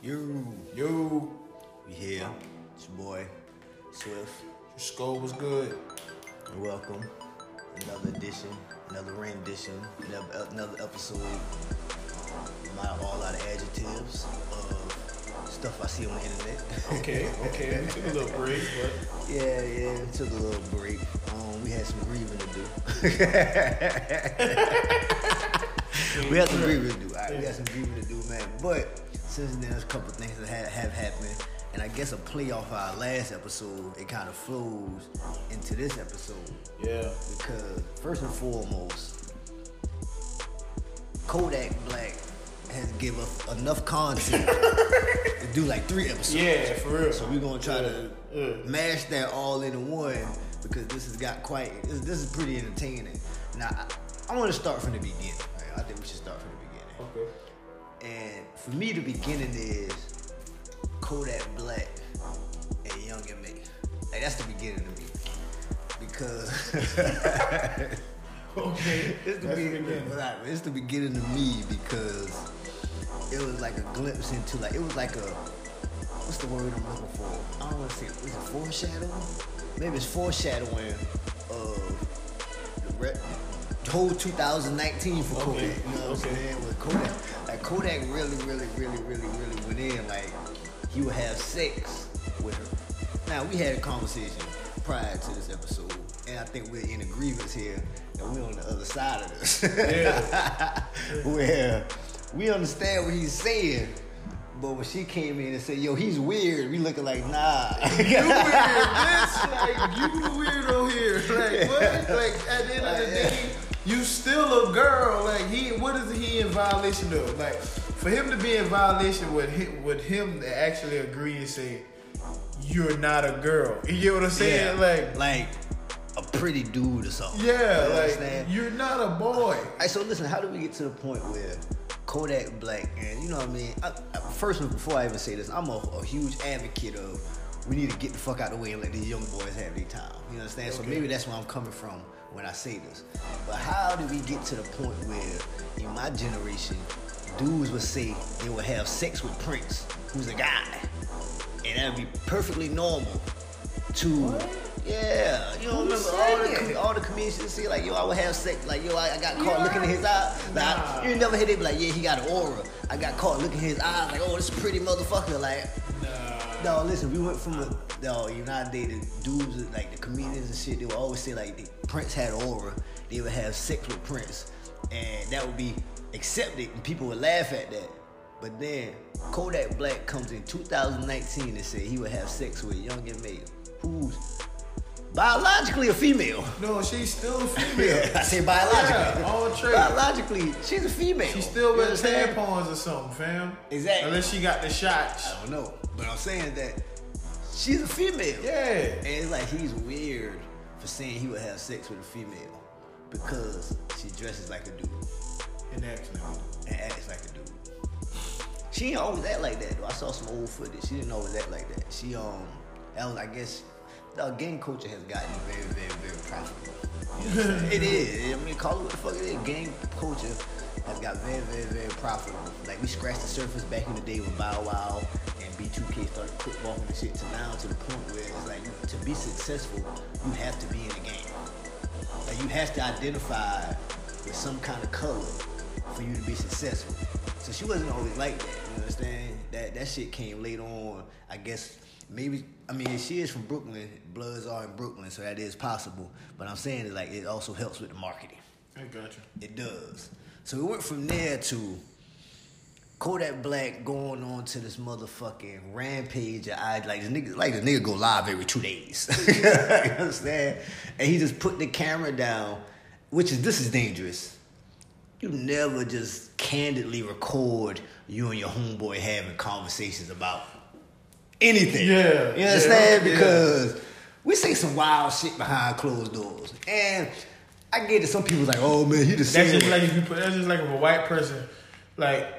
You, Yo, we here. It's your boy, Swift. your skull was good. And welcome. Another edition, another rendition, another, another episode. My all out of adjectives of stuff I see on the internet. Okay, okay. We took a little break, but yeah, yeah. We took a little break. Um, we had some grieving to do. we had some grieving to do. All right, we had some grieving to do, man. But since then, there's a couple things that have, have happened. And I guess a play off our last episode, it kind of flows into this episode. yeah. Because first and foremost, Kodak Black has given us enough content to do like three episodes. Yeah, for real. So we're gonna try to Yeah, yeah. mash that all into one because this has got quite. This, this is pretty entertaining. Now I, I want to start from the beginning. right? I think we should start from the beginning. Okay. And for me, the beginning is Kodak Black and Young M.A. Like that's the beginning to me because. Okay. It's the, beginning, the beginning. it's the beginning to me because it was like a glimpse into like it was like a what's the word I'm looking for? I don't want to say is it foreshadowing? Maybe it's foreshadowing of the re- the whole 2019 for Kodak. Okay, You know what I'm okay. saying? With Kodak, Kodak really, really, really, really, really went in. Like he would have sex with her. Now we had a conversation prior to this episode, and I think we're in agreement here that we're on the other side of this. Yeah. Where we understand what he's saying. But when she came in and said, "Yo, he's weird," we looking like, "Nah." You weird, bitch. Like, you weirdo here. Like, what? Like, at the end of the day, you still a girl. Like, he, what is he in violation of? Like, for him to be in violation with him, with him to actually agree and say, you're not a girl. You get what I'm saying? Yeah, Like, like a pretty dude or something. yeah, You like, understand? you're not a boy. Alright, so listen, how do we get to the point where Kodak Black and you know what I mean? I, I, first, before I even say this, I'm a, a huge advocate of we need to get the fuck out of the way and let these young boys have their time. You understand? So maybe that's where I'm coming from when I say this. But how do we get to the point where in my generation, dudes would say they would have sex with Prince, who's a guy, and that would be perfectly normal to yeah, you don't remember all the com- all the comedians say like yo I would have sex like yo I, I got caught looking in his eye like Nah. you never hear they be like yeah he got an aura I got caught looking in his eyes like oh this pretty motherfucker like. No listen we went from a no United dated dudes like the comedians and shit they would always say like the Prince had aura. They would have sex with Prince. And that would be accepted and people would laugh at that. But then Kodak Black comes in 2019 and said he would have sex with Young M.A. Who's biologically a female No, she's still a female. yeah, I say biologically. Yeah, all. Biologically, she's a female. She still wears tampons or something, fam. Exactly. Unless she got the shots. I don't know, but I'm saying that she's a female. Yeah. And it's like he's weird for saying he would have sex with a female because she dresses like a dude And actually, and acts like a dude. She ain't always act like that though. I saw some old footage. She didn't always act like that. She um, that was I guess the gang culture has gotten very, very, very profitable. It is. I mean, call it what the fuck it is. Gang culture has got very, very, very profitable. Like we scratched the surface back in the day with Bow Wow and B2K started footballing and shit to now to the point where it's like to be successful, you have to be in a game. Like you have to identify with some kind of color for you to be successful. So she wasn't always like that. You understand? That that shit came later on. I guess maybe I mean she is from Brooklyn. Bloods are in Brooklyn, so that is possible. But I'm saying it like it also helps with the marketing. I got you. It does. So we went from there to Kodak Black going on to this motherfucking rampage. I like the nigga, like the nigga go live every two days. you understand? And he just put the camera down, which is this is dangerous. You never just candidly record you and your homeboy having conversations about anything. Yeah, you understand? yeah. Because we say some wild shit behind closed doors, and I get it. some people's like, "Oh man, he just That's just like if you put. That's just like if a white person, like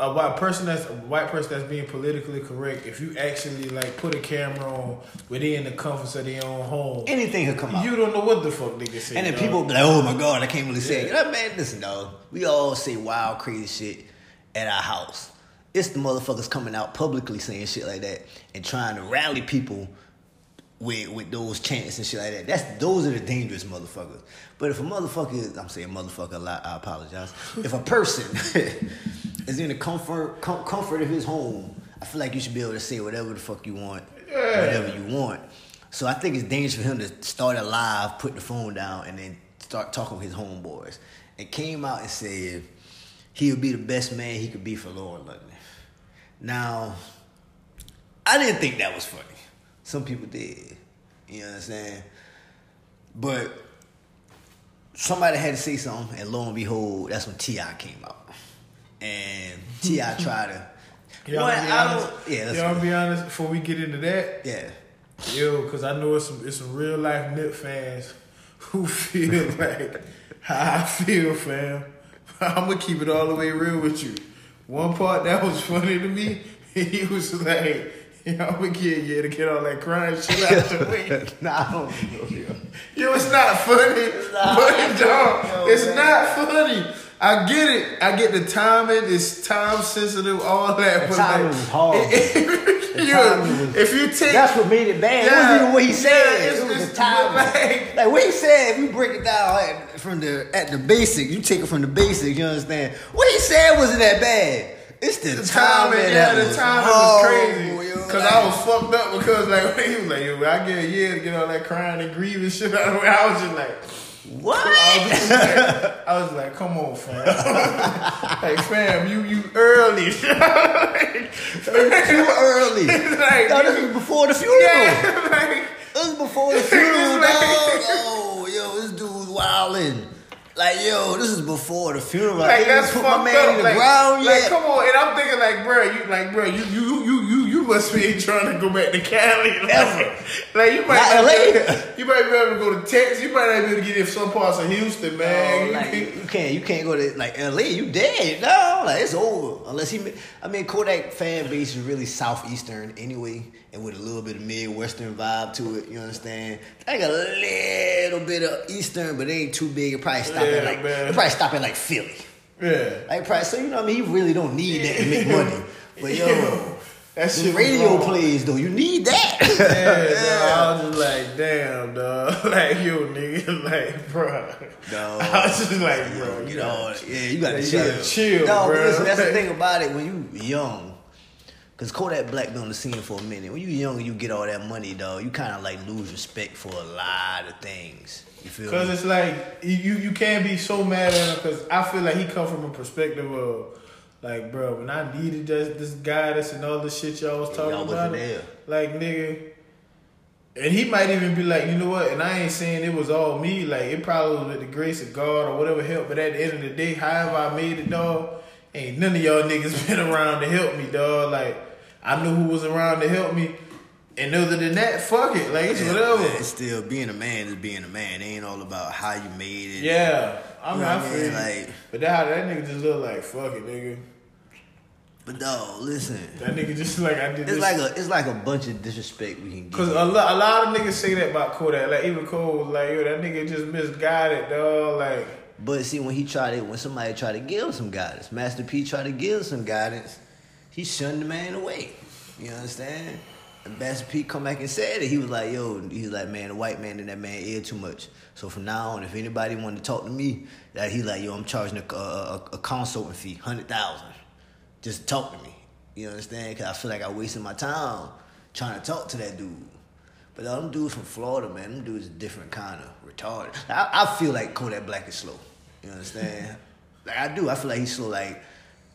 a white person that's a white person that's being politically correct. If you actually like put a camera on within the comforts of their own home, anything could come out." you don't know what the fuck they can say. And then dog. people be like, oh my God, I can't really say it. Yeah. Like, man, listen, dog. We all say wild, crazy shit at our house. It's the motherfuckers coming out publicly saying shit like that and trying to rally people with with those chants and shit like that. That's those are the dangerous motherfuckers. But if a motherfucker, I'm saying motherfucker a lot, I apologize. If a person is in the comfort com- comfort of his home, I feel like you should be able to say whatever the fuck you want, Yeah. whatever you want. So I think it's dangerous for him to start a live, put the phone down, and then start talking with his homeboys. And came out and said he would be the best man he could be for Lauren London. Now, I didn't think that was funny. Some people did. You know what I'm saying? But somebody had to say something, and lo and behold, that's when T.I. came out. And T.I. tried to. Y'all Well, be I don't- yeah, let's y'all be honest. Before we get into that, Yeah. yo, because I know it's some it's some real life Nip fans who feel like how I feel, fam. I'm gonna keep it all the way real with you. One part that was funny to me, he was like, "Yo, I'm a kid, you to get all that crying shit out the way." nah, I don't know. yo. Yo, it's not funny. not. But Yo, it's man. not funny. I get it. I get the timing. It's time sensitive. All that. The but timing like, was horrible. The Yo, timing was- if you take That's what made it bad. Yeah. it wasn't even what he Yeah, said. it's- it was it's- the timing. like- Like, what he said, if you break it down at, from the at the basic, you take it from the basic. You understand? What he said wasn't that bad. It's the, the timing. timing, yeah, the timing was crazy. Cause Like, I was fucked up because like he was like, yo, I get a year to get all that crying and grieving shit out of me. I was just like. What? I was, like, I was like, come on, fam. like, fam, you you early. like, Too early. like, no, this was before the funeral. yeah, like, This was before the funeral, Like- dog. Yo, yo, this dude's wilding. Like, yo, this is before the funeral. I like didn't that's fucked put my man up. in the like, ground like, yet. come on, and I'm thinking like, bro, you like, bro, you you you you you must be trying to go back to Cali, like, Ever. like you might Not not LA. be able- you might be able to go to Texas, you might not be able to get in some parts of Houston, oh, man. Oh, You like, think- you can't you can't go to like LA. You dead. No, like it's over. Unless he. I mean, Kodak fan base is really southeastern anyway, and with a little bit of midwestern vibe to it. You understand? Like a little bit of eastern, but it ain't too big. It probably stop Yeah, at like man. it probably stop at like Philly. yeah. Like probably so you know what I mean. He really don't need that to make money. But yo, that the shit radio wrong. plays though. You need that. Yeah, I was just like, damn, dog. Like, yo, nigga, like, bro. Dog. I was just like, bro, You you know, yeah, you gotta You chill. gotta chill, no, bruh. listen, that's the thing about it. When you young, cause Kodak Black been on the scene for a minute. When you young and you get all that money, dog, you kind of like lose respect for a lot of things. You feel Cause me? it's like you you can't be so mad at him because I feel like he come from a perspective of like, bro, when I needed this this guidance and all the shit y'all was talking Y'all about, there. like nigga. And he might even be like, you know what? And I ain't saying it was all me. Like it probably was with the grace of God or whatever help. But at the end of the day, however I made it, dog, ain't none of y'all niggas been around to help me, dog. Like I knew who was around to help me. And other than that, fuck it. Like it's Yeah, whatever. man, it's still being a man is being a man. It ain't all about how you made it. Yeah, I'm know I what I feel mean? Like- but that that nigga just look like fuck it, nigga. But no, listen, That nigga just like I did it's this. like a it's like a bunch of disrespect we can get. Cause a lot, a lot of niggas say that about Kodak. Like even Cole was like, yo, that nigga just misguided, dog. Like, But see, when he tried it, when somebody tried to give him some guidance, Master P tried to give him some guidance, he shunned the man away. You understand? And Master P come back and said it. He was like, yo, he's like, man, the white man in that man ear too much. So from now on, if anybody wanted to talk to me, that he like, yo, I'm charging a, a, a, a consulting fee, hundred thousand. Just talk to me. You understand? Cause I feel like I wasted my time trying to talk to that dude. But uh, them dudes from Florida, man, them dudes a different kind of retarded. I, I feel like Kodak Black is slow. You understand? like I do. I feel like he's slow. Like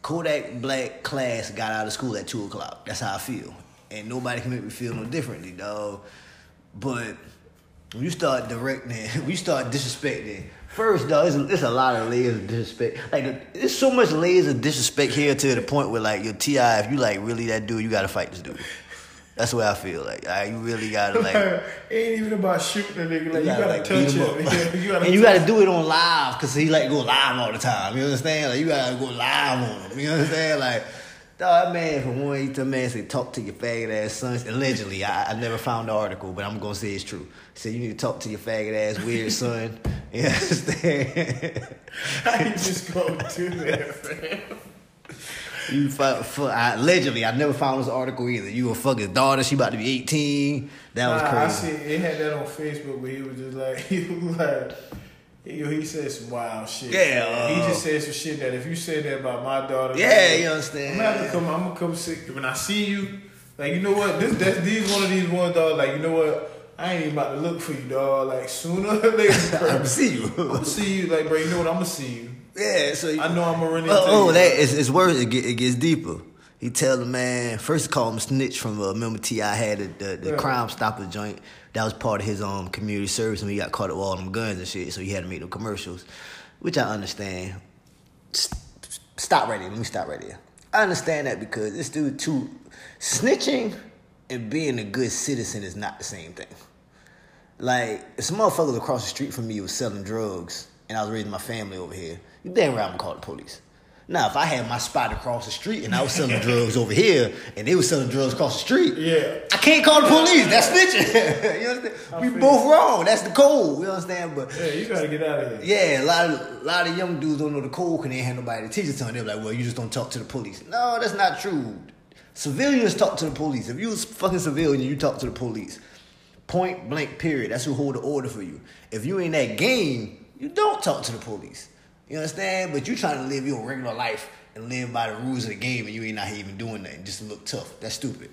Kodak Black class got out of school at two o'clock. That's how I feel, and nobody can make me feel no differently, dog. But when you start directing, when you start disrespecting. First, though, it's a, it's a lot of layers of disrespect. Like, there's so much layers of disrespect here to the point where, like, your Ti, if you like really that dude, you gotta fight this dude. That's the way I feel. Like, ah, you really gotta like. it ain't even about shooting a nigga. Like you gotta, like, touch him you gotta and you got to do it on live because he like go live all the time. You understand? Like you got to go live on him. You understand? Like dog, that man from one he the man say talk to your faggot ass sons. Allegedly, I, I never found the article, but I'm gonna say it's true. He said you need to talk to your faggot ass weird son. You understand? How you just go to that, man? you fuck, fuck I, allegedly. I never found this article either. You a fucking daughter. She about to be eighteen. That was Nah, crazy. I see. It had that on Facebook, but he was just like, he was like, he, he said some wild shit. Yeah, he uh, just said some shit that if you say that about my daughter, Yeah, you I'm gonna come. I'm gonna come sit when I see you. Like you know what? This that's these one of these ones, dog. Like you know what? I ain't even about to look for you, dog. Like sooner or later, I'm gonna see you. I'm gonna see you. Like bro, you know what? I'm gonna see you. yeah, so you, I know I'm gonna run into Oh, oh you. that it's, it's worse. It, get, it gets deeper. He tell the man first he called him snitch from uh, remember Ti had the, the, the Yeah. Crime Stopper joint. That was part of his um community service when he got caught with all them guns and shit. So he had to make them commercials, which I understand. Stop right there. Let me stop right there. I understand that because this dude too snitching and being a good citizen is not the same thing. Like, if some motherfuckers across the street from me was selling drugs and I was raising my family over here, you damn right I'm gonna call the police. Now, if I had my spot across the street and I was selling drugs over here and they were selling drugs across the street, Yeah. I can't call the police. That's snitching. you understand? I We both wrong. That's the code. You understand? But Yeah, you gotta get out of here. yeah, a lot of a lot of young dudes don't know the code because they ain't had nobody to teach it to them. They're like, well, you just don't talk to the police. No, that's not true. Civilians talk to the police. If you was fucking civilian, you talk to the police. Point blank, period. That's who hold the order for you. If you ain't that game, you don't talk to the police. You understand? But you trying to live your regular life and live by the rules of the game and you ain't not even doing nothing just to look tough. That's stupid.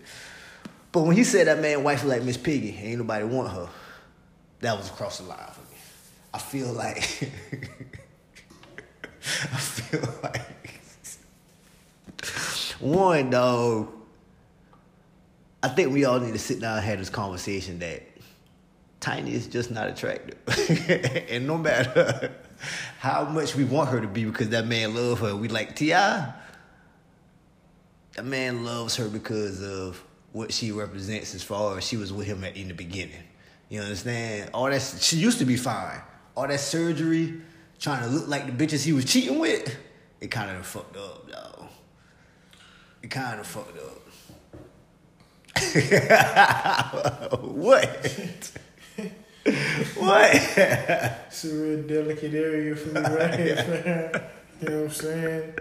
But when he said that man wife like Miss Piggy, ain't nobody want her, that was across the line for me. I feel like I feel like one dog. I think we all need to sit down and have this conversation that Tiny is just not attractive, and no matter how much we want her to be, because that man love her, we like Ti. That man loves her because of what she represents as far as she was with him at in the beginning. You understand? All that she used to be fine. All that surgery, trying to look like the bitches he was cheating with, it kind of fucked up, dog. It kind of fucked up. what? what? It's a real delicate area for me right here, fam. You know what I'm saying?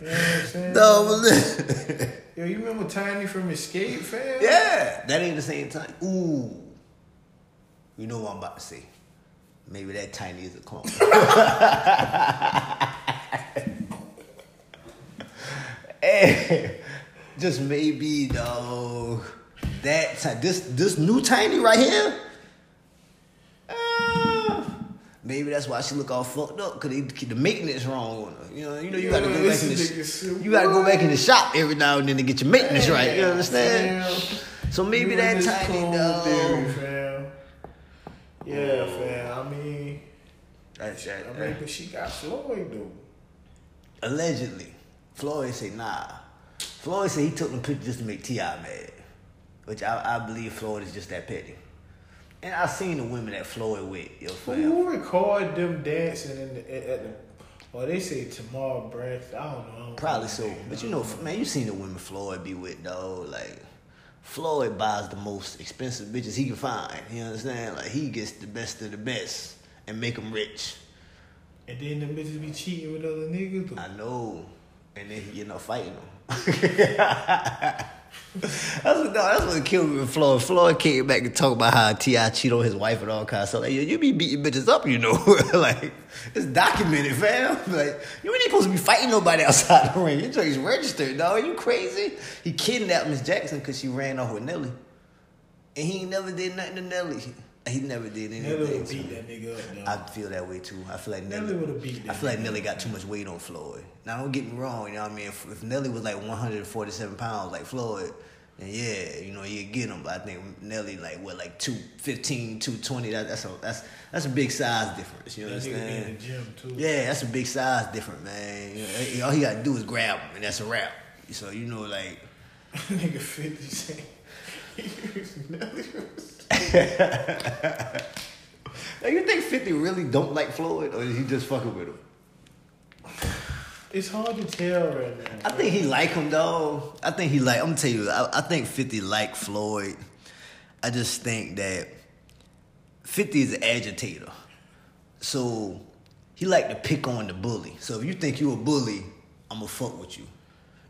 You know what I'm saying? no, but. Yo, you remember Tiny from Xscape, fam? Yeah, that ain't the same time. Ooh, you know what I'm about to say? Maybe that tiny is a clone. hey, just maybe though. That this this new tiny right here. Maybe that's why she look all fucked up because they keep the maintenance wrong on her. You know, you know you gotta go back in the sh- you gotta go back in the shop every now and then to get your maintenance right. You understand? fam. So maybe You that tiny dog. theory, fam. Yeah, fam. I mean, That's that. I mean, eh. but she got Floyd though. Allegedly, Floyd say nah. Floyd said he took the picture just to make Ti mad, which I, I believe Floyd is just that petty. And I seen the women that Floyd with, yo, fam. Who record them dancing in the, at, the? Well, they say Tamar Braxton. I don't know. Probably know. so, but you know, man, you seen the women Floyd be with, though. Like Floyd buys the most expensive bitches he can find. You understand? Like he gets the best of the best and make them rich. And then the bitches be cheating with other niggas. I know. And then you know fighting them. that's what no, that's what killed me with Floyd. Floyd came back and talked about how Ti cheat on his wife and all kinds of stuff. Like, yo, you be beating bitches up, you know. like it's documented, fam. Like you ain't supposed to be fighting nobody outside the ring. Your joint's registered, dog. Are you crazy? He kidnapped Miss Jackson because she ran off with Nelly, and he never did nothing to Nelly. He never did Nelly anything. would to beat that nigga up. I feel that way too. I feel like Nelly Nelly, would've beat that I feel like. Nelly got too much weight on Floyd. Now don't get me wrong, you know what I mean. If, if Nelly was like 147 pounds like Floyd, then yeah, you know you'd get him. But I think Nelly like what like 215, 220. That, that's a that's that's a big size difference. You That nigga be in the understand? gym too. Yeah, that's a big size difference, man. You know, all he got to do is grab him, and that's a wrap. So you know, like nigga 50 Cent. Now, you think 50 really don't like Floyd, or is he just fucking with him? It's hard to tell right now. I think he like him though. I think he like. I'm gonna tell you. I, I think Fifty like Floyd. I just think that Fifty is an agitator, so he like to pick on the bully. So if you think you a bully, I'm gonna fuck with you.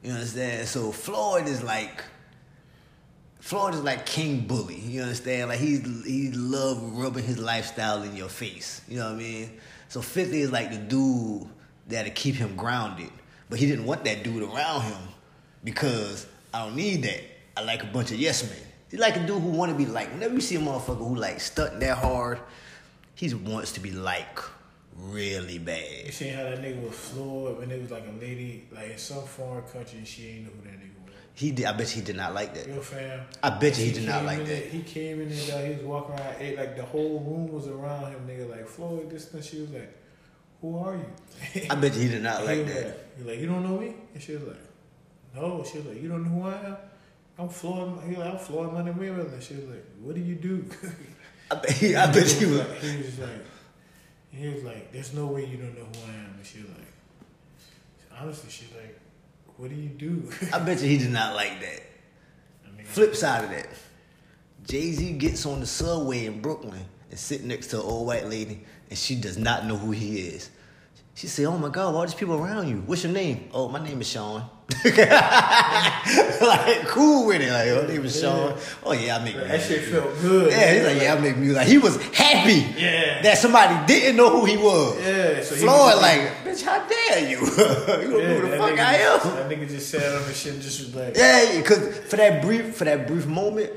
You understand? So Floyd is like Floyd is like King Bully. You understand? Like he's he love rubbing his lifestyle in your face. You know what I mean? So 50 is like the dude that'll keep him grounded. But he didn't want that dude around him because I don't need that. I like a bunch of yes men. He like a dude who want to be like. Whenever you see a motherfucker who like stuck that hard, he wants to be like really bad. You seen how that nigga was Floyd when it was like a lady like in some foreign country she ain't know who that nigga. He did. I bet he did not like that. Yo fam. I bet you he did not like that. there- He came in there, dog, he was walking around, ate, like the whole room was around him, nigga, like Floyd, this and she was like, Who are you? I bet you he did not like that. He like, You don't know me? And she was like, No. She was like, You don't know who I am? I'm Floyd he like, I'm Floyd Money Mayweather. And she was like, What do you do? I bet he, I bet he was like, he was like, he was like, there's no way you don't know who I am. And she was like, honestly, she's like, what do you do? I bet you he did not like that. I mean, Flip side of that, Jay Z gets on the subway in Brooklyn and sit next to an old white lady, and she does not know who he is. She said, "Oh my God, all these people around you. What's your name? Oh, my name is Sean." like cool with it. Like, your name is Sean. Oh yeah, I make music. that shit felt good. Yeah, he's like, yeah, I make music. Like, he was happy Yeah. that somebody didn't know who he was. Yeah, so he Floyd, was- like, bitch, how dare you? you don't know who the fuck nigga I am? That nigga just sat on the shit and just was like, Yeah, because for that brief, for that brief moment,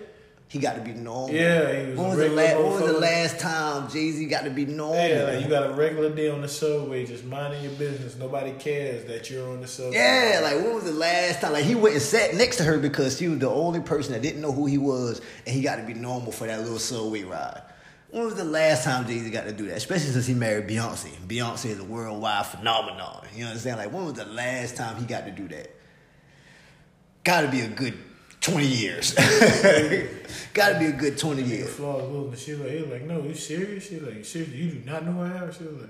he got to be normal. Yeah, he was When a was, the last, when was the last time Jay Z got to be normal? yeah, like you got a regular day on the subway, just minding your business. Nobody cares that you're on the subway. Yeah, like when was the last time? Like he went and sat next to her because she was the only person that didn't know who he was, and he got to be normal for that little subway ride. When was the last time Jay Z got to do that? Especially since he married Beyonce. Beyonce is a worldwide phenomenon. You know what I'm saying? Like when was the last time he got to do that? Got to be a good twenty years. got to be a good twenty Nigga years. Floyd Wilson, she like, he was like, no, you serious? She like, seriously, you do not know I am? She was like,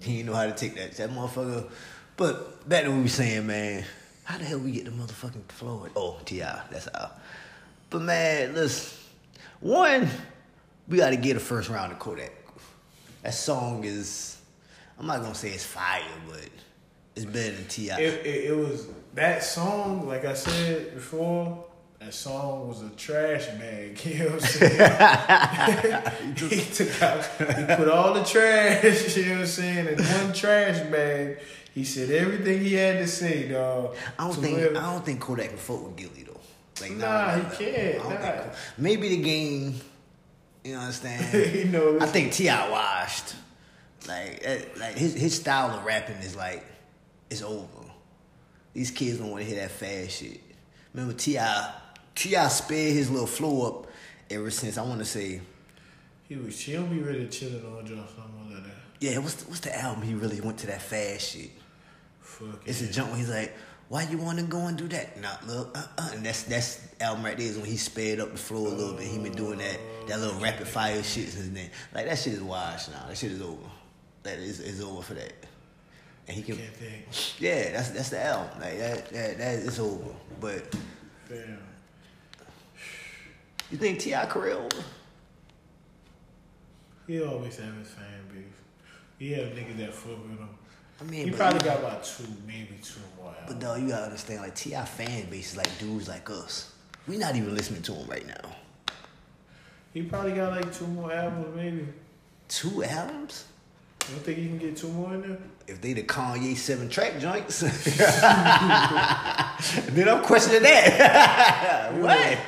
He didn't know how to take that that motherfucker. But back to what we saying, man. How the hell we get the motherfucking Floyd? Oh, Ti, that's how. But man, listen. One, we got to get a first round of Kodak. That song is, I'm not gonna say it's fire, but it's better than Ti. it, it, it was that song, like I said before, that song was a trash bag. You know what I'm saying? he took out, he put all the trash, you know what I'm saying, in one trash bag. He said everything he had to say, dog. I don't think whoever- I don't think Kodak can fuck with Gilly though. Like Nah, he can't, nah. think- maybe the game. You understand? you know, I think Ti washed. Like, eh, like his his style of rapping is like, it's over. These kids don't want to hear that fast shit. Remember Ti? Ti sped his little flow up ever since I want to say, he was. Don't be really chilling on John something like that. yeah. What's the, what's the album he really went to that fast shit? Fuck It's it. a jump where he's like, why you want to go and do that? Not look, uh, uh. and that's that's album right there is when he sped up the flow a little bit. He been doing that that little rapid fire shit since then. Like that shit is washed now. That shit is over. That is is over for that. And he can, Can't think. yeah, that's that's the L. Like that that that is over. But Damn. you think Ti career over? He always have his fan base. He have niggas that fuck with him. I mean, He probably got about two, maybe two more. but though you gotta understand, like Ti fan base is like dudes like us. We not even listening to him right now. He probably got like two more albums, maybe. Two albums? You don't think he can get two more in there? if they the Kanye seven track joints, then I'm questioning that. what?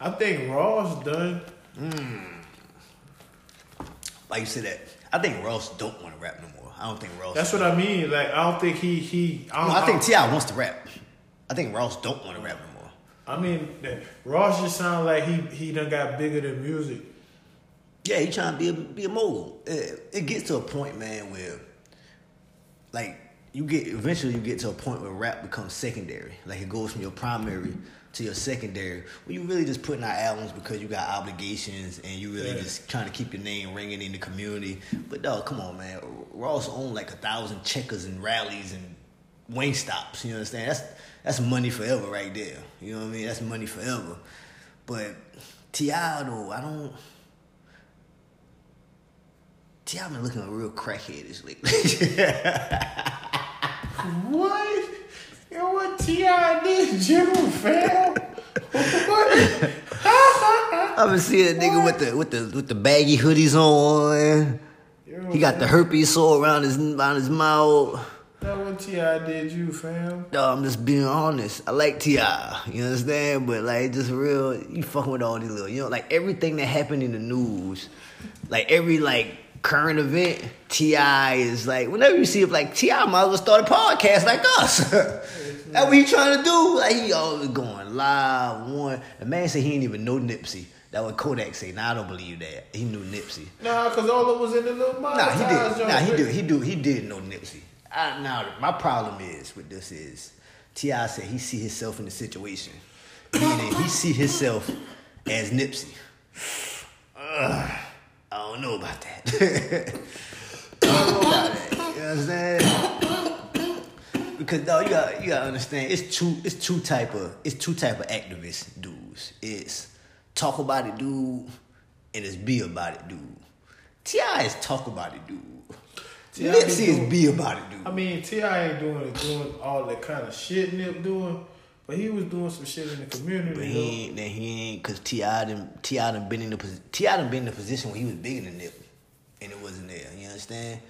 I think Ross done. Hmm. Like you said that. I think Ross don't want to rap no more. I don't think Ross. That's what I mean. Like I don't think he he. I, no, I think Ti wants to rap. I think Ross don't want to rap no more. I mean, that- Ross just sounds like he he done got bigger than music. Yeah, he trying to be a, be a mogul. It, it gets to a point, man, where like you get eventually you get to a point where rap becomes secondary. Like it goes from your primary to your secondary. When you really just putting out albums because you got obligations and you really Yeah. just trying to keep your name ringing in the community. But dog, come on, man. Ross owned like a thousand checkers and rallies and wing stops. You understand? That's that's money forever right there. You know what I mean? That's money forever. But Ti though, I don't. Ti been looking a real crackheadish lately. What? Yo, what T.I. did, General fam? What? I've been seeing a nigga with the with the with the baggy hoodies on. Yo, He got the herpes sore around his around his mouth. That what T.I. did you, fam? No, I'm just being honest. I like T.I., you understand? But like just real you fucking with all these little you know, like everything that happened in the news, like every like current event, T.I. is like whenever you see it like T.I. might as well start a podcast like us. That's what he trying to do. Like he always going live one. The man said he didn't even know Nipsey. That what Kodak say. Now I don't believe that. He knew Nipsey. Nah, cause all of was in the little. Nah, he did. Nah, he did. He do. He did know Nipsey. I, now my problem is with this is Ti said he see himself in the situation, meaning he see himself as Nipsey. Ugh, I don't know about that. I don't know about that. You know what I'm saying? Because no, you got you gotta understand. It's two. It's two type of. It's two type of activist dudes. It's talk about it, dude, and it's be about it, dude. Ti is talk about it, dude. T.I. Nipsey is be about it, dude. I mean, T.I. ain't doing doing all the kind of shit Nip doing, but he was doing some shit in the community. But he ain't, then he ain't, cause Ti done Ti done been in the Ti done been in the position where he was bigger than Nip, and it wasn't there. You understand?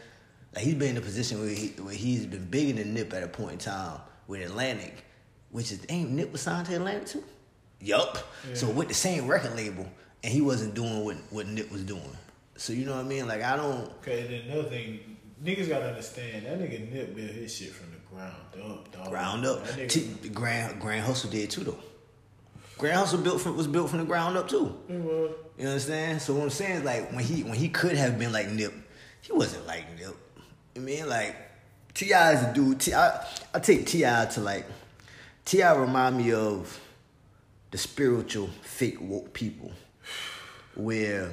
Like he's been in the position where he where he's been bigger than Nip at a point in time with Atlantic, which is ain't Nip was signed to Atlantic too. Yup. So with the same record label, and he wasn't doing what what Nip was doing. So you know what I mean? Like I don't. Okay, then another thing, niggas gotta understand that nigga Nip built his shit from ground up, dog. Ground up. T- Grand Grand Hustle did too though. Grand Hustle built from, was built from the ground up too. He was. You understand? So what I'm saying is like when he when he could have been like Nip, he wasn't like Nip. I mean like Ti is a dude. Ti I, I take Ti to like Ti remind me of the spiritual fake woke people, where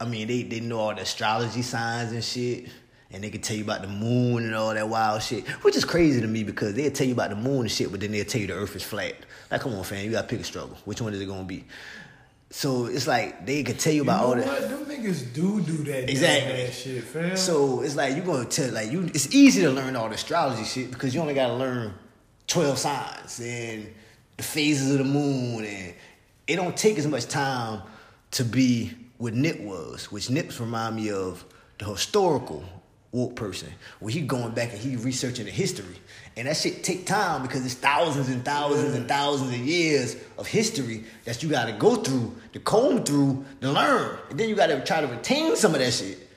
I mean they they know all the astrology signs and shit. And they can tell you about the moon and all that wild shit, which is crazy to me because they'll tell you about the moon and shit, but then they'll tell you the earth is flat. Like, come on, fam, you gotta pick a struggle. Which one is it gonna be? So it's like they can tell you You about all that. what? Them niggas do do that Exactly. shit, fam. So it's like you're gonna tell like you. It's easy to learn all the astrology shit because you only gotta learn twelve signs and the phases of the moon, and it don't take as much time to be what Nip was, which Nips remind me of the historical woke person, where he going back and he researching the history, and that shit take time because it's thousands and thousands and thousands of years of history that you gotta go through, to comb through, to learn, and then you gotta try to retain some of that shit.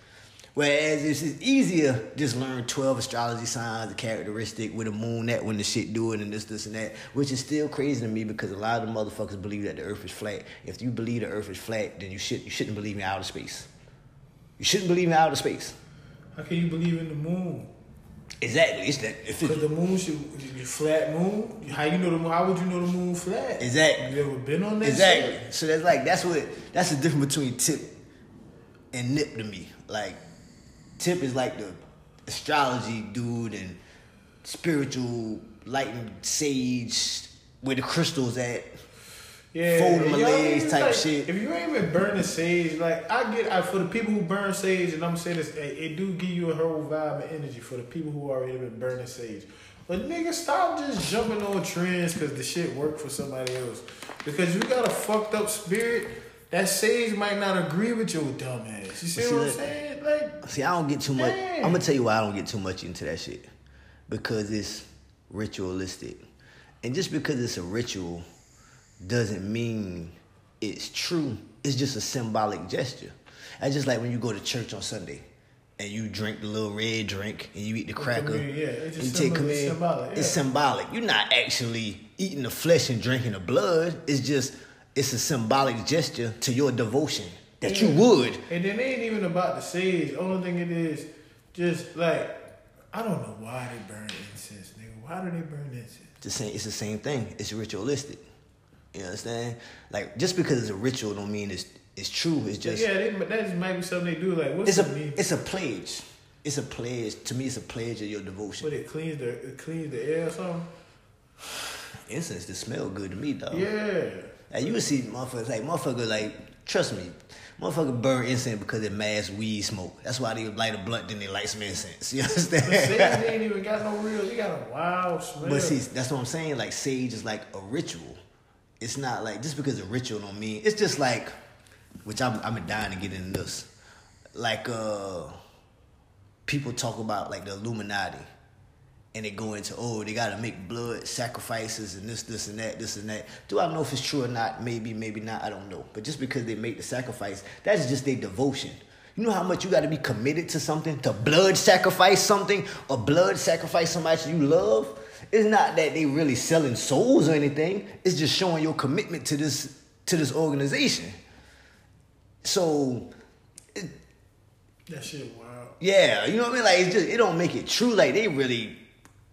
Whereas it's easier just learn 12 astrology signs, the characteristic with the moon, that when the shit do it and this, this, and that, which is still crazy to me because a lot of the motherfuckers believe that the earth is flat. If you believe the earth is flat, then you should you shouldn't believe in outer space. You shouldn't believe in outer space. How can you believe in the moon? Exactly. It's that if Cause the moon should the flat moon. How you know the moon? How would you know the moon flat? Exactly. You ever been on that? Exactly. shit? So that's like that's what that's the difference between Tip and Nip to me. Like Tip is like the astrology dude and spiritual lighting sage where the crystals at. Yeah, Folding my legs type like, shit. If you ain't been burning sage, like I get, I, for the people who burn sage, and I'm saying this, it, it do give you a whole vibe and energy for the people who already been burning sage. But nigga, stop just jumping on trends because the shit worked for somebody else. Because you got a fucked up spirit, that sage might not agree with your dumb ass. You see, See what I'm saying? Like, See, I don't get too much. Damn. I'm gonna tell you why I don't get too much into that shit because it's ritualistic, and just because it's a ritual doesn't mean it's true. It's just a symbolic gesture. That's just like when you go to church on Sunday and you drink the little red drink and you eat the cracker. yeah, it's just you take symbol- it's symbolic, It's symbolic. You're not actually eating the flesh and drinking the blood. It's just it's a symbolic gesture to your devotion that you would. And then it ain't even about the sage. Only thing it is, just like, I don't know why they burn incense, nigga. Why do they burn incense? the same. It's the same thing. It's ritualistic. You understand? Like just because it's a ritual don't mean it's it's true. It's just yeah, they, that just might be something they do. Like, what's it's a mean? it's a pledge. It's a pledge. To me, it's a pledge of your devotion. But it cleans the it cleans the air or something. Incense, it smell good to me, dog. Yeah. Like you would see motherfuckers like motherfucker like Trust me, motherfucker burn incense because it mass weed smoke. That's why they light a blunt then they light some incense. You understand? Sage ain't even got no real. He got a wild smell. But see, that's what I'm saying. Like sage is like a ritual. It's not like just because a ritual don't mean it's just like, which I'm I'm dying to get into this. Like uh, people talk about like the Illuminati, and they go into oh they got to make blood sacrifices and this this and that this and that. Do I know if it's true or not? Maybe maybe not. I don't know. But just because they make the sacrifice, that's just their devotion. You know how much you got to be committed to something, to blood sacrifice something, or blood sacrifice somebody you love. It's not that they really selling souls or anything. It's just showing your commitment to this to this organization. So, it, that shit wild. yeah, you know what I mean. Like it's just it don't make it true. Like they really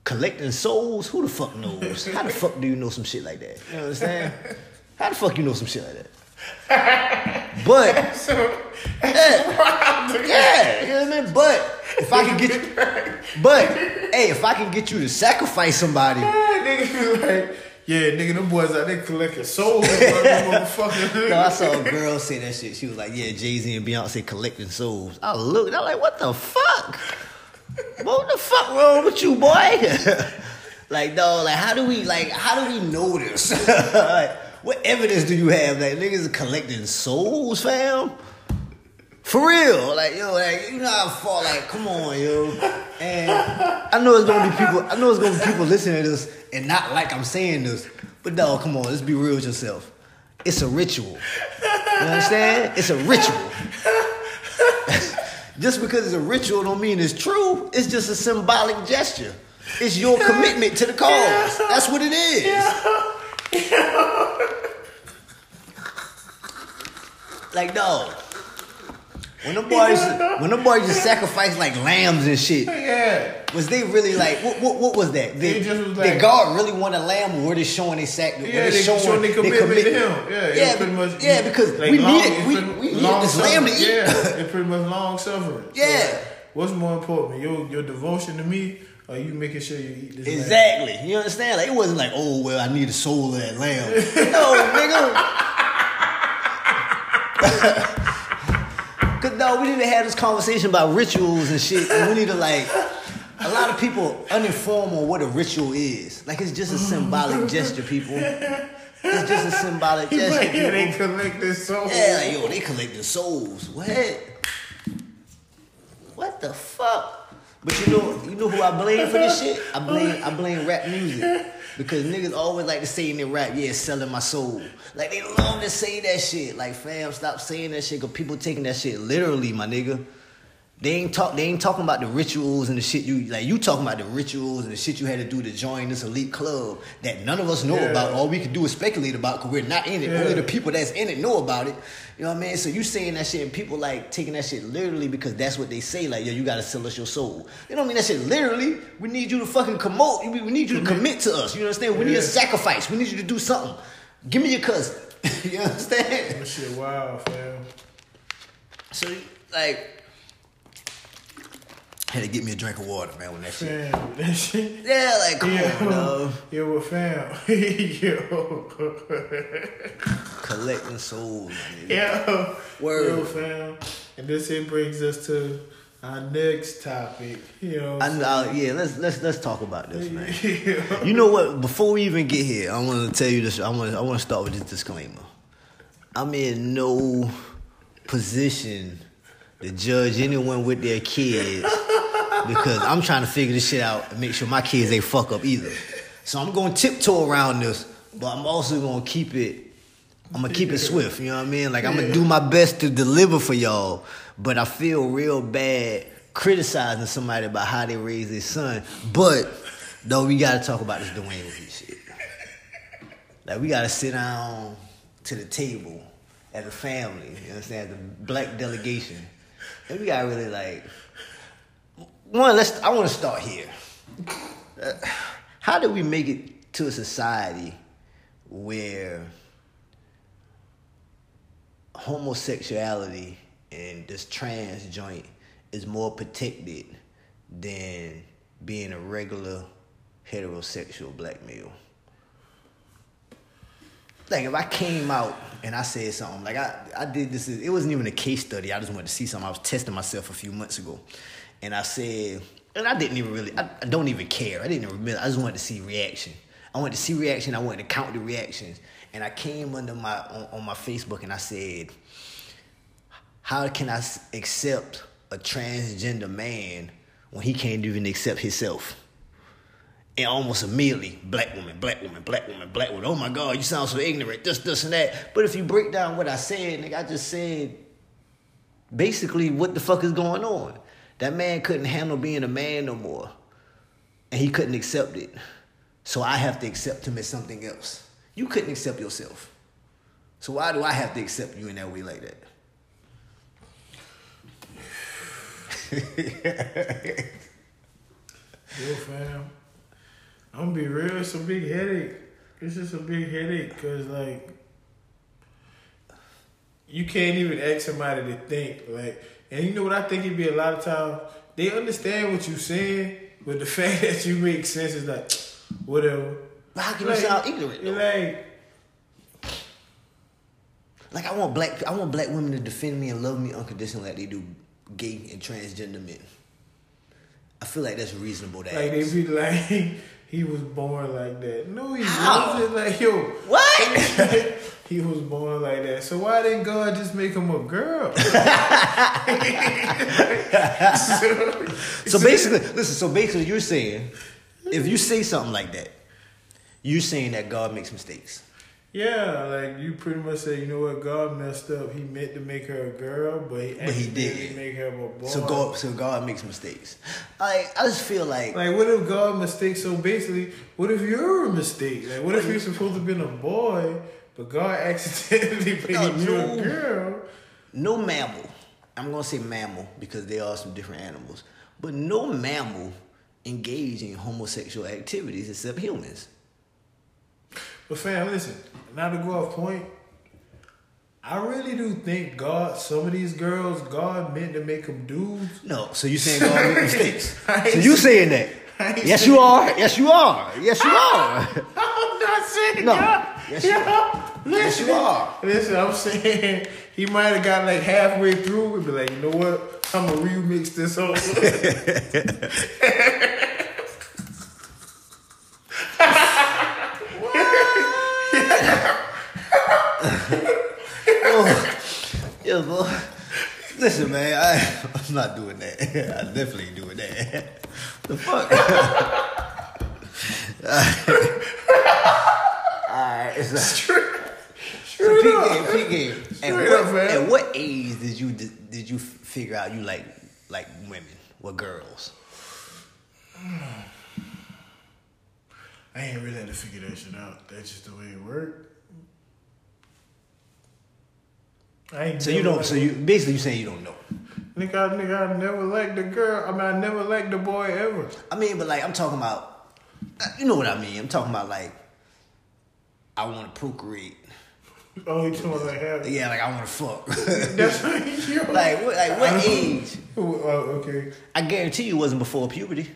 collecting souls. Who the fuck knows? How the fuck do you know some shit like that? You know what I'm saying? How the fuck you know some shit like that? But So, yeah, yeah, you know what I mean. But if I can get you, but hey, if I can get you to sacrifice somebody. nigga like, yeah, nigga, them boys out there collecting souls, motherfucker. No, I saw a girl say that shit. She was like, "Yeah, Jay Z and Beyonce collecting souls." I looked. I'm like, "What the fuck? What the fuck wrong with you, boy?" like, dog. Like, how do we like? How do we know this? like, what evidence do you have that niggas are collecting souls, fam? For real, like yo, like you know how far, like come on, yo. And I know it's gonna be people. I know it's gonna be people listening to this and not like I'm saying this, but dog, come on, let's be real with yourself. It's a ritual. You understand? It's a ritual. just because it's a ritual don't mean it's true. It's just a symbolic gesture. It's your commitment to the cause. That's what it is. Like dog. When the boys, when the boys just sacrifice like lambs and shit, yeah. was they really like what? What, what was that? They, They just was did God really want a lamb, or were they showing they sac? Yeah, they showing their commitment to him. Yeah, yeah, pretty much. yeah, because like we long- needed we, pretty- we needed this lamb to eat. Yeah, it's pretty much long suffering. So, Yeah. what's more important, your your devotion to me, you making sure you eat this? lamb? Exactly. You understand? Like it wasn't like, oh well, I need a soul of that lamb. no, nigga. Cause no, we need to have this conversation about rituals and shit. And we need to like a lot of people uninformed on what a ritual is. Like it's just a symbolic gesture, people. It's just a symbolic He gesture. like, yeah, they collect this soul. Yeah, like, yo, they collecting souls. What? What the fuck? But you know, you know who I blame for this shit? I blame, I blame rap music because niggas always like to say in their rap, "Yeah, selling my soul." Like they love to say that shit. Like, fam, stop saying that shit. Cause people taking that shit literally, my nigga. They ain't talk. They ain't talking about the rituals and the shit you like. You talking about the rituals and the shit you had to do to join this elite club that none of us know Yeah. about. All we can do is speculate about because we're not in it. Yeah. Only the people that's in it know about it. You know what I mean? So you saying that shit and people like taking that shit literally because that's what they say. Like, yo, you gotta sell us your soul. They don't mean that shit literally. We need you to fucking commode. We we need you to commit to us. You understand? We need a sacrifice. We need you to do something. Give me your cousin. you understand? That shit wild, fam. So like. Had to get me a drink of water, man, when that shit. Fam, that shit. Yeah, like come Yeah, on, dog. yo, what fam? yo, Collecting souls, man. yo, Word. yo, fam. And this here brings us to our next topic. You know, I know, uh, yeah, let's let's let's talk about this, man. Yeah. You know what? Before we even get here, I want to tell you this. I want I want to start with this disclaimer. I'm in no position to judge anyone with their kids because I'm trying to figure this shit out and make sure my kids ain't fuck up either. So I'm going to tiptoe around this, but I'm also going to keep it. I'm gonna keep it swift. You know what I mean? Like I'm gonna do my best to deliver for y'all, but I feel real bad criticizing somebody about how they raise their son. But though we gotta talk about this Dwayne shit. Like we gotta sit down to the table as a family. You understand? The black delegation, and we gotta really like. One, let's. I want to start here. Uh, how do we make it to a society where homosexuality and this trans joint is more protected than being a regular heterosexual black male. like if I came out and I said something like I I did this. It wasn't even a case study. I just wanted to see something. I was testing myself a few months ago, and I said, and I didn't even really. I, I don't even care. I didn't even remember. I just wanted to see reaction. I wanted to see reaction. I wanted to count the reactions, and I came under my on, on my Facebook and I said, how can I accept a transgender man when he can't even accept himself? And almost immediately, black woman, black woman, black woman, black woman. Oh my God, you sound so ignorant, this, this, and that. But if you break down what I said, nigga, I just said basically what the fuck is going on. That man couldn't handle being a man no more. And he couldn't accept it. So I have to accept him as something else. You couldn't accept yourself. So why do I have to accept you in that way like that? Yo, fam. I'm gonna be real. It's a big headache. It's just a big headache because like you can't even ask somebody to think like. And you know what I think it'd be a lot of times they understand what you're saying, but the fact that you make sense is like whatever. But how can you sound ignorant though? Like Like I want black I want black women to defend me and love me unconditionally like they do gay and transgender men. I feel like that's reasonable That like they be like he was born like that. No, he How? wasn't. Like yo, What? he was born like that. So why didn't God just make him a girl? so basically, listen, so basically you're saying if you say something like that, you're saying that God makes mistakes. Yeah, like you pretty much say, you know what, God messed up. He meant to make her a girl, but he But he did. make her a boy. So God so God makes mistakes. I I just feel like Like, what if God mistakes? So basically, what if you're a mistake? Like, what if you're supposed to be a boy, but God accidentally made No, you no. a girl? no mammal. I'm gonna say mammal because there are some different animals, but no mammal engage in homosexual activities except humans. But fam, listen, not to go off point. I really do think God, some of these girls, God meant to make them dudes. No, so you saying God made mistakes? So you saying that? Yes, you are. Yes, you are. Yes, you are. I'm not saying No. God. Yes, you Yeah. Yes, you are. Listen, I'm saying he might have got like halfway through and be like, you know what? I'm gonna remix this whole. Yeah, boy. Listen, man, I, I'm not doing that. I definitely ain't doing that. The fuck? Alright, it's a, Straight so peak game. At what, up, at what age did you did you figure out you like like women or girls? I ain't really had to figure that shit out. That's just the way it worked. I ain't So you don't. liked- So you basically you saying you don't know. nigga, I, nigga, I never liked the girl. I mean, I never liked the boy ever. I mean, but like I'm talking about, uh, you know what I mean. I'm talking about like I want to procreate. Oh, talking about like? Yeah, like I want to fuck. That's like, like what? Like what age? Oh, okay. I guarantee you it wasn't before puberty.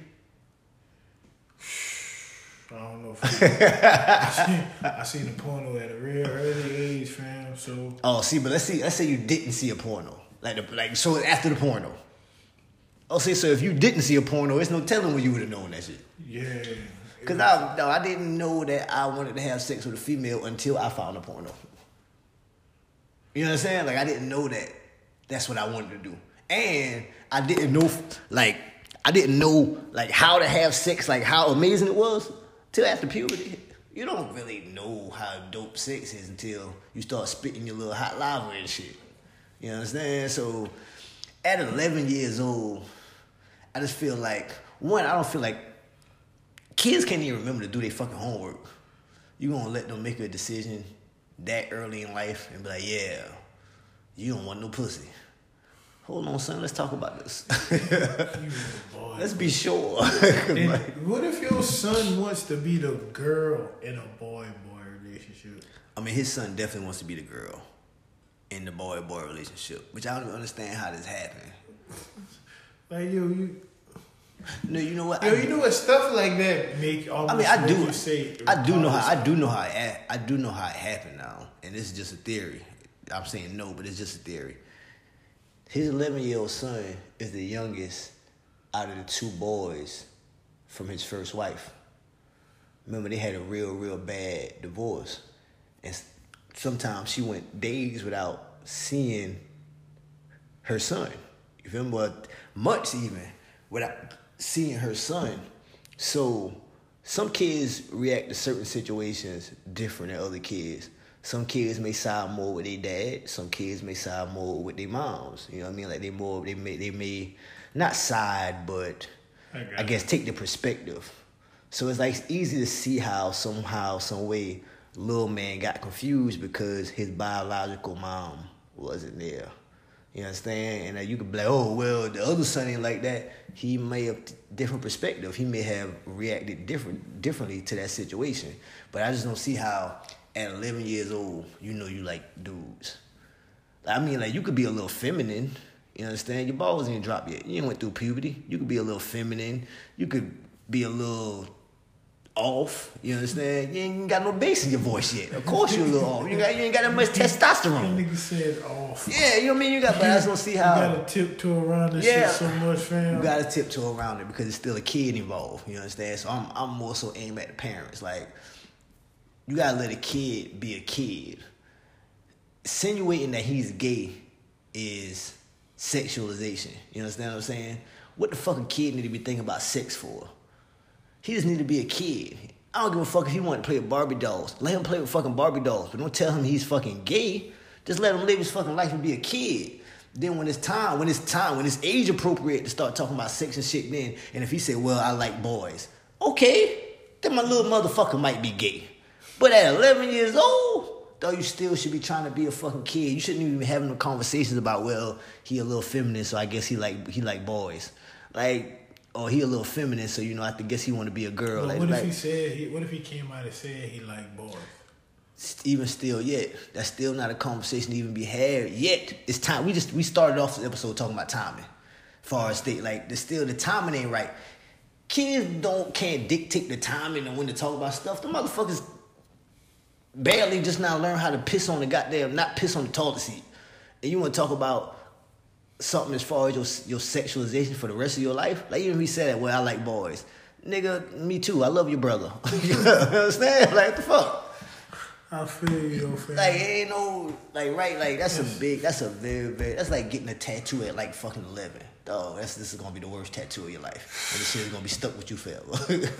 I don't know. If I, seen, I seen the porno at a real early age, fam. So Oh, see, but let's see. Let's say you didn't see a porno, like the, like so after the porno. Oh, see, so if you didn't see a porno, it's no telling when you would have known that shit. yeah, Cause I no, I didn't know that I wanted to have sex with a female until I found a porno. You know what I'm saying? Like I didn't know that that's what I wanted to do, and I didn't know like I didn't know like how to have sex, like how amazing it was till after puberty. You don't really know how dope sex is until you start spitting your little hot lava and shit. You understand? So at 11 years old, I just feel like one, I don't feel like kids can't even remember to do their fucking homework. You gonna let them make a decision that early in life and be like, yeah, you don't want no pussy. Hold on, son. Let's talk about this. let's be sure. Like, what if your son wants to be the girl in a boy boy relationship? I mean, his son definitely wants to be the girl in the boy boy relationship, which I don't understand how this happened. Like yo, you No, you know what? Yo, I, you know what? Stuff like that make all. I mean, I do. say. I do know how. I do know how. It, I do know how it happened now, and this is just a theory. I'm saying no, but it's just a theory. His 11 year old son is the youngest out of the two boys from his first wife. Remember, they had a real, real bad divorce, and sometimes she went days without seeing her son. You? But months even without seeing her son. So some kids react to certain situations different than other kids. Some kids may side more with their dad. Some kids may side more with their moms. You know what I mean? Like they more they may they may not side, but I I guess take the perspective. So it's like it's easy to see how somehow, some way, little man got confused because his biological mom wasn't there. You understand? And uh, you could be like, oh well, the other son ain't like that. He may have different perspective. He may have reacted different differently to that situation. But I just don't see how at 11 years old you know you like dudes. I mean, like you could be a little feminine. You understand? Your balls ain't dropped yet. You ain't went through puberty. You could be a little feminine. You could be a little off. You understand? You ain't got no bass in your voice yet. Of course you're a little off. You got you ain't got that much That testosterone. nigga said off. Yeah, you know what I mean. You got, but I just don't see how You gotta tiptoe around this Yeah. shit so much, fam. you got to tiptoe around it because it's still a kid involved. You understand? So I'm I'm more so aimed at the parents. Like you gotta let a kid be a kid. Insinuating that he's gay is sexualization. You understand what I'm saying? What the fuck a kid need to be thinking about sex for? He just need to be a kid. I don't give a fuck if he want to play with Barbie dolls. Let him play with fucking Barbie dolls, but don't tell him he's fucking gay. Just let him live his fucking life and be a kid. Then when it's time, when it's time, when it's age appropriate to start talking about sex and shit, then and if he say, "Well, I like boys," okay, then my little motherfucker might be gay. But at 11 years old, though, you still should be trying to be a fucking kid. You shouldn't even be having no conversations about, well, he a little feminist, so I guess he like he like boys, like. Or he a little feminine, so you know I have to guess he want to be a girl. But like, what like, if he said? He, what if he came out and said he liked boys? even still yet that's still not a conversation to even be had yet it's time we just we started off the episode talking about timing far as state like the still the timing ain't right kids don't can't dictate the timing and when to talk about stuff the motherfuckers barely just now learn how to piss on the goddamn not piss on the toilet seat and you want to talk about something as far as your your sexualization for the rest of your life like even if he said that, well i like boys nigga me too i love your brother you understand like what the fuck I feel you, like it ain't no like right like that's a big that's a very very that's like getting a tattoo at like fucking eleven. Dog, that's this is gonna be the worst tattoo of your life. And this shit is gonna be stuck with you forever.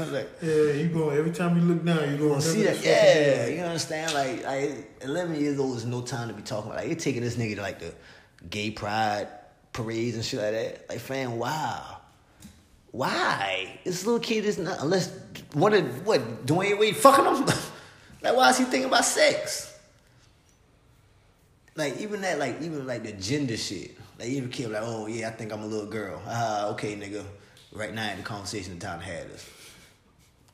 like yeah, you going every time you look down, you gonna see that, yeah. You understand? Like, like eleven years old is no time to be talking about. Like, you're taking this nigga to like the gay pride parades and shit like that. Like, fam, wow, why? This little kid is not unless what did what Dwyane Wade fucking him. like, why is he thinking about sex? Like even that, like even like the gender shit. Like even kid like, oh yeah, I think I'm a little girl. Ah, okay, nigga. Right now in the conversation, the time had us.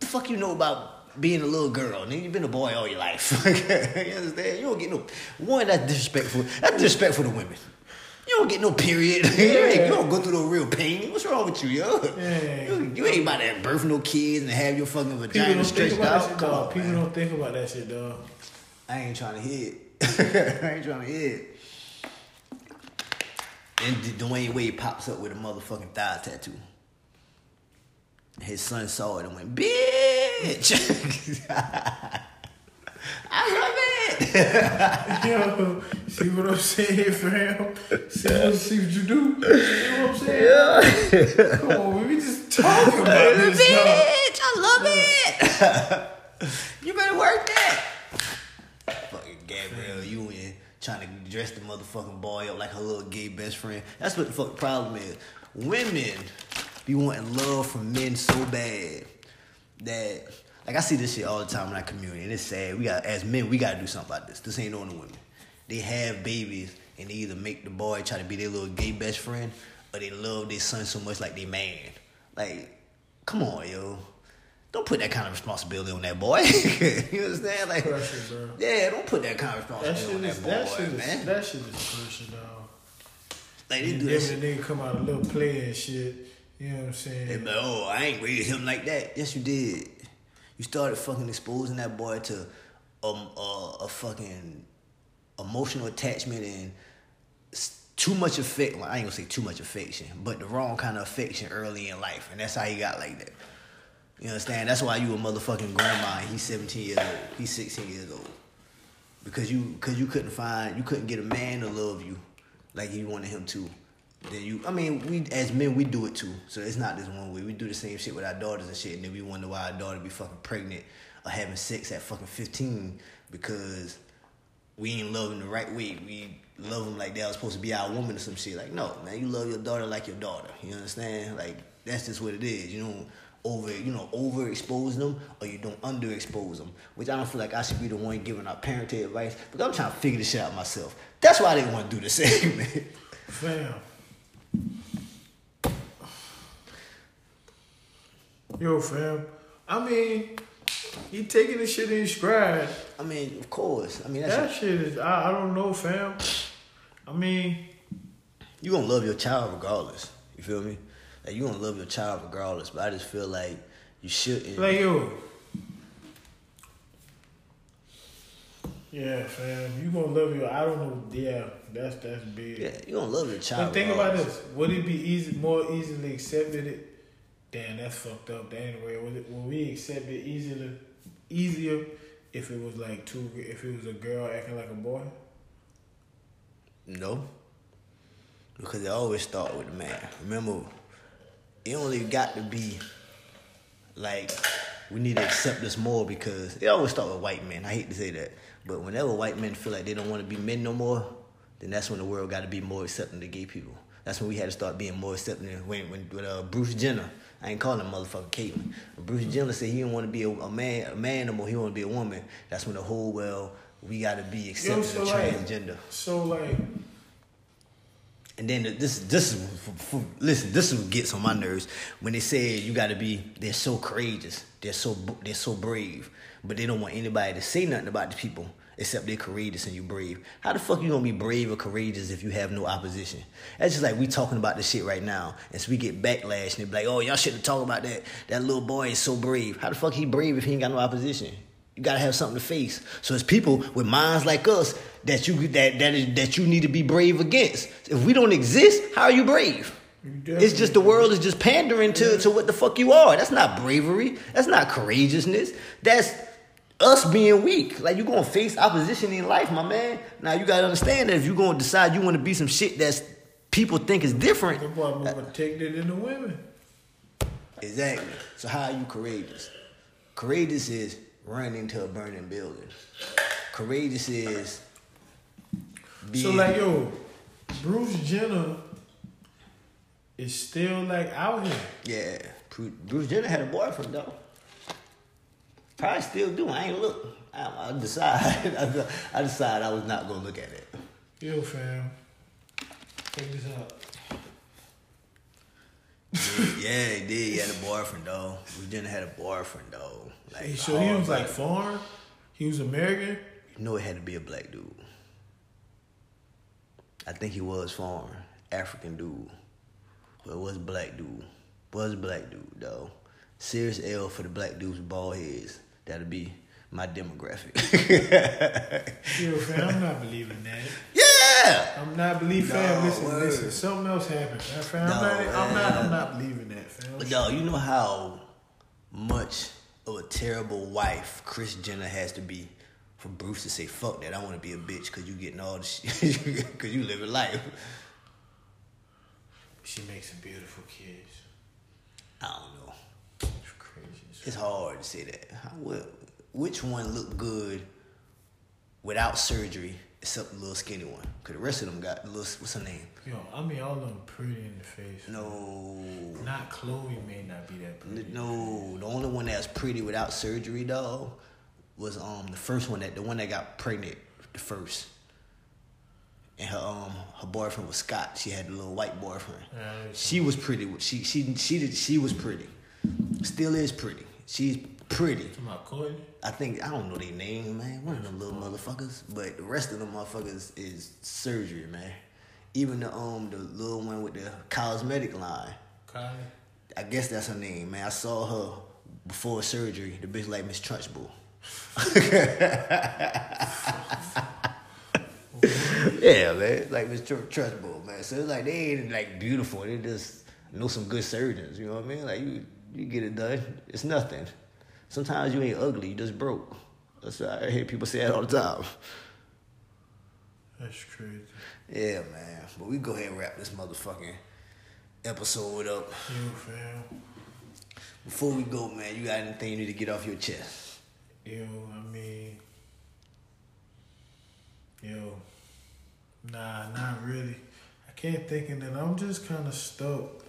The fuck you know about being a little girl? Nigga, You've been a boy all your life. you understand? You don't get no one that's disrespectful. That's disrespectful to women. You don't get no period. you, ain't, you don't go through no real pain. What's wrong with you, yo? Yeah. You, you ain't about to birth no kids and have your fucking vagina stretched out. shit, Come on, People man. don't think about that shit, dog. I ain't trying to hit. I ain't trying to hit. And Dwyane Wade pops up with a motherfucking thigh tattoo. His son saw it and went, bitch. I love it. Yo, see what I'm saying, fam? See what, see what you do? See what I'm saying? Come on, we just talking about this, dog. bitch, I love it. you better work that. Fucking Gabrielle in. trying to dress the motherfucking boy up like her little gay best friend. That's what the fucking problem is. Women be wanting love from men so bad that like I see this shit all the time in our community, and it's sad. We got as men, we gotta do something about this. This ain't on the women. They have babies and they either make the boy try to be their little gay best friend, or they love their son so much like they man. Like, come on, yo. Don't put that kind of responsibility on that boy. you understand? Like, Pressure, bro. yeah, don't put that kind of responsibility shit on that is boy, that shit man. is that shit is pressure, dog. like they do that the shit. nigga come out a little player and shit. You know what I'm saying? They be like, oh, I ain't raised him like that. Yes, you did. You started fucking exposing that boy to um, a fucking emotional attachment and too much affection. Well, I ain't gonna say too much affection, but the wrong kind of affection early in life, and that's how he got like that. You understand? That's why you a motherfucking grandma. And he's 17 years old. He's 16 years old. Because you, because you couldn't find, you couldn't get a man to love you like you wanted him to. Then you, I mean, we as men we do it too. So it's not this one way. We do the same shit with our daughters and shit, and then we wonder why our daughter be fucking pregnant or having sex at fucking 15 because we ain't them the right way. We love them like they was supposed to be our woman or some shit. Like, no, man, you love your daughter like your daughter. You understand? Like, that's just what it is. You don't over, you know, overexpose them or you don't underexpose them. Which I don't feel like I should be the one giving our parenting advice, but I'm trying to figure this shit out myself. That's why I didn't want to do the same, man. Fam. Yo, fam. I mean, he taking this shit in stride. I mean, of course. I mean, that's That shit is, I, I don't know, fam. I mean, you gonna love your child regardless. You feel me? Like you gonna love your child regardless. But I just feel like you shouldn't. like, yo. Yeah, fam. You gonna love your, I don't know, yeah, that's, that's big. yeah, you don't love your child. But think about regardless. this: Would it be easy, more easily accepted? It, damn, that's fucked up. That ain't the way. Would, it, would we accept it easier, easier if it was like two? If it was a girl acting like a boy? No. Because it always start with the man. Remember, it only got to be like we need to accept this more because it always start with white men. I hate to say that. But whenever white men feel like they don't want to be men no more, then that's when the world got to be more accepting to gay people. That's when we had to start being more accepting. When when with uh, Bruce Jenner, I ain't calling him motherfucker Caitlyn. Bruce Jenner said he didn't want to be a, a man, a man no more. He want to be a woman. That's when the whole well we got to be accepting so like- transgender. So like, And then this this is for, for, listen. This is what gets on my nerves when they say you got to be. They're so courageous. They're so they're so brave, but they don't want anybody to say nothing about the people except they're courageous and you brave. How the fuck you gonna be brave or courageous if you have no opposition? That's just like we talking about this shit right now, and so we get backlash and they be like, "Oh, y'all shouldn't talk about that. That little boy is so brave. How the fuck he brave if he ain't got no opposition?" You gotta have something to face. So it's people with minds like us that you that that is that you need to be brave against. If we don't exist, how are you brave? It's just the world is just pandering to, to what the fuck you are. That's not bravery. That's not courageousness. That's us being weak. Like you're gonna face opposition in life, my man. Now you gotta understand that if you gonna decide you wanna be some shit that's people think is different. the boy more protected than the women. Exactly. So how are you courageous? Courageous is running into a burning building. Courageous is being So like, yo, Bruce Jenner is still like out here. yeah. Bruce Jenner had a boyfriend though. Probably still do. I ain't look. I, I decide. I decided I was not gonna look at it. Yo, fam. Check this out. yeah, he did. He had a boyfriend though. We didn't had a boyfriend though. Like, Hey, so he was like foreign. He was American. You know it had to be a black dude. I think he was foreign, African dude. But it was black dude. Was black dude though. Serious L for the black dudes with bald heads. That'll be my demographic. Yo, fam, I'm not believing that. yeah. I'm not believing. No, Fam, listen, word. listen. Something else happened, fam. No, I'm, not, I'm not. I'm not believing that, fam. But dog, you know how much of a terrible wife Kris Jenner has to be for Bruce to say, fuck that, I want to be a bitch because you getting all the shit, because you living life. She makes some beautiful kids. I don't know. It's crazy. It's It's hard to say that. How, well, which one looked good without surgery except the little skinny one? Because the rest of them got the little, what's her name? Yo, I mean, all of them pretty in the face. No. Not Khloe may not be that pretty. No, the only one that's pretty without surgery though was um the first one that the one that got pregnant the first. And her um her boyfriend was Scott. She had a little white boyfriend. Yeah, She was pretty. She she she did she was pretty. Still is pretty. She's pretty. I think I don't know their name, man. One of them little motherfuckers. But the rest of them motherfuckers is surgery, man. Even the um the little one with the cosmetic line. Kylie? I guess that's her name, man. I saw her before surgery. The bitch like Miss Trunchbull. yeah, man. Like Miss Tr- Trunchbull, man. So it's like they ain't like beautiful. They just know some good surgeons. You know what I mean? Like you, you get it done. It's nothing. Sometimes you ain't ugly. You just broke. That's what I hear people say that all the time. That's crazy. Yeah, man. But we go ahead and wrap this motherfucking episode up. Yo, fam. Before we go, man, you got anything you need to get off your chest? Yo, I mean, yo, nah, not really. I can't think of that. I'm just kind of stuck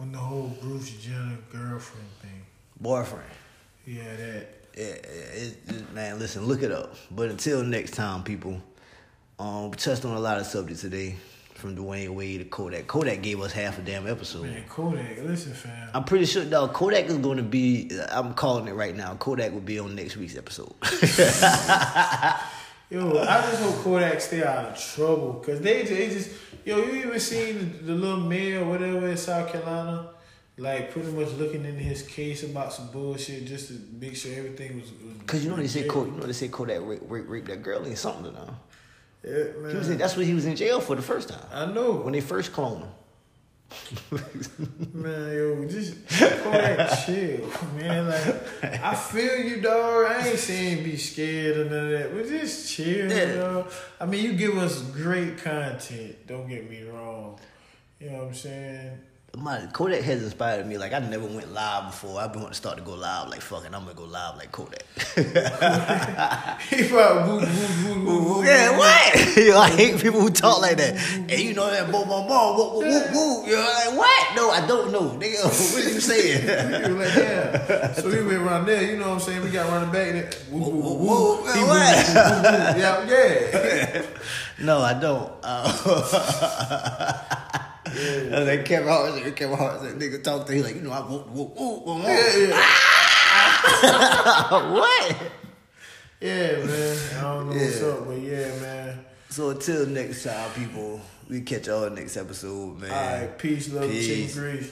on the whole Bruce Jenner girlfriend thing. Boyfriend. Yeah, that. Yeah, it, it, man, listen, look it up. But until next time, people, um, we touched on a lot of subjects today, from Dwyane Wade to Kodak. Kodak gave us half a damn episode. Man, Kodak, listen, fam. I'm pretty sure, dog, Kodak is going to be, I'm calling it right now, Kodak will be on next week's episode. Yo, I just hope Kodak stay out of trouble. Cause they they just yo, you even seen the, little mayor, or whatever in South Carolina, like pretty much looking into his case about some bullshit just to make sure everything was. was Cause you know they say Kodak, you know they say Kodak raped, raped, raped that girl in something, though. Yeah, man. He was in, that's what he was in jail for the first time. I know. When they first cloned him. Man, yo, just chill, man. Like, I feel you, dog. I ain't saying be scared or none of that, but just chill, Yeah. dog. I mean, you give us great content. Don't get me wrong. You know what I'm saying? My Kodak has inspired me. Like I never went live before. I've been wanting to start to go live. Like fucking, I'm gonna go live like Kodak. He probably woo, woo, woo, woo, woo, yeah, woo. what? Yo, I hate people who talk like that. And you know that boom, boom, boom, whoop, whoop, whoop, whoop. You're like, what? No, I don't know. Nigga, what are you saying? Like, yeah. So we went around there, you know what I'm saying? We got running back there. Woo, woo, woo, woo. He what? woo, woo, woo, woo. Yeah, yeah. no, I don't. Uh, And then Kevin Hart said, Kevin Hart said, nigga talk to him like, you know, I whoop, whoop, Yeah, yeah. What? Yeah, man. I don't know what's up, but yeah, man. So until next time, people, we catch y'all next episode, man. All right, peace, love, Peace. chicken grease.